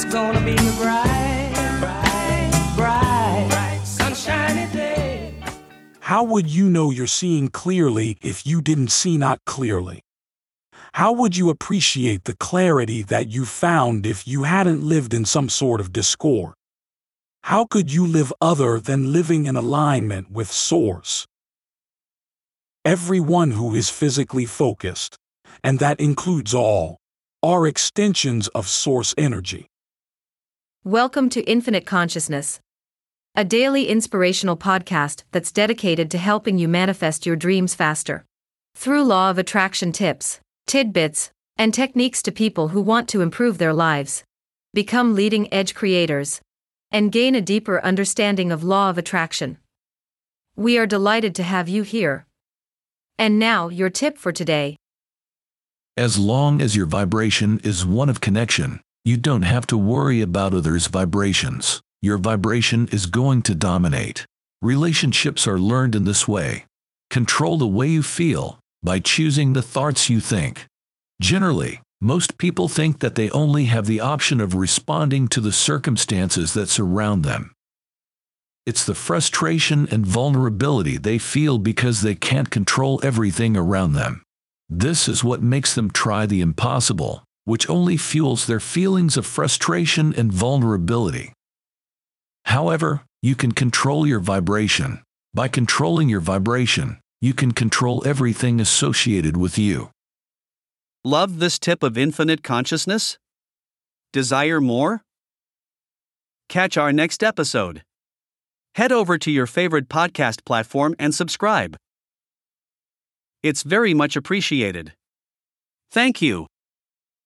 It's gonna be a bright, bright, bright, bright, sunshiny day. How would you know you're seeing clearly if you didn't see not clearly? How would you appreciate the clarity that you found if you hadn't lived in some sort of discord? How could you live other than living in alignment with Source? Everyone who is physically focused, and that includes all, are extensions of Source energy. Welcome to Infinite Consciousness, a daily inspirational podcast that's dedicated to helping you manifest your dreams faster. Through law of attraction tips, tidbits, and techniques to people who want to improve their lives, become leading edge creators, and gain a deeper understanding of law of attraction. We are delighted to have you here. And now, your tip for today. As long as your vibration is one of connection, you don't have to worry about others' vibrations. Your vibration is going to dominate. Relationships are learned in this way. Control the way you feel by choosing the thoughts you think. Generally, most people think that they only have the option of responding to the circumstances that surround them. It's the frustration and vulnerability they feel because they can't control everything around them. This is what makes them try the impossible, which only fuels their feelings of frustration and vulnerability. However, you can control your vibration. By controlling your vibration, you can control everything associated with you. Love this tip of infinite consciousness? Desire more? Catch our next episode. Head over to your favorite podcast platform and subscribe. It's very much appreciated. Thank you.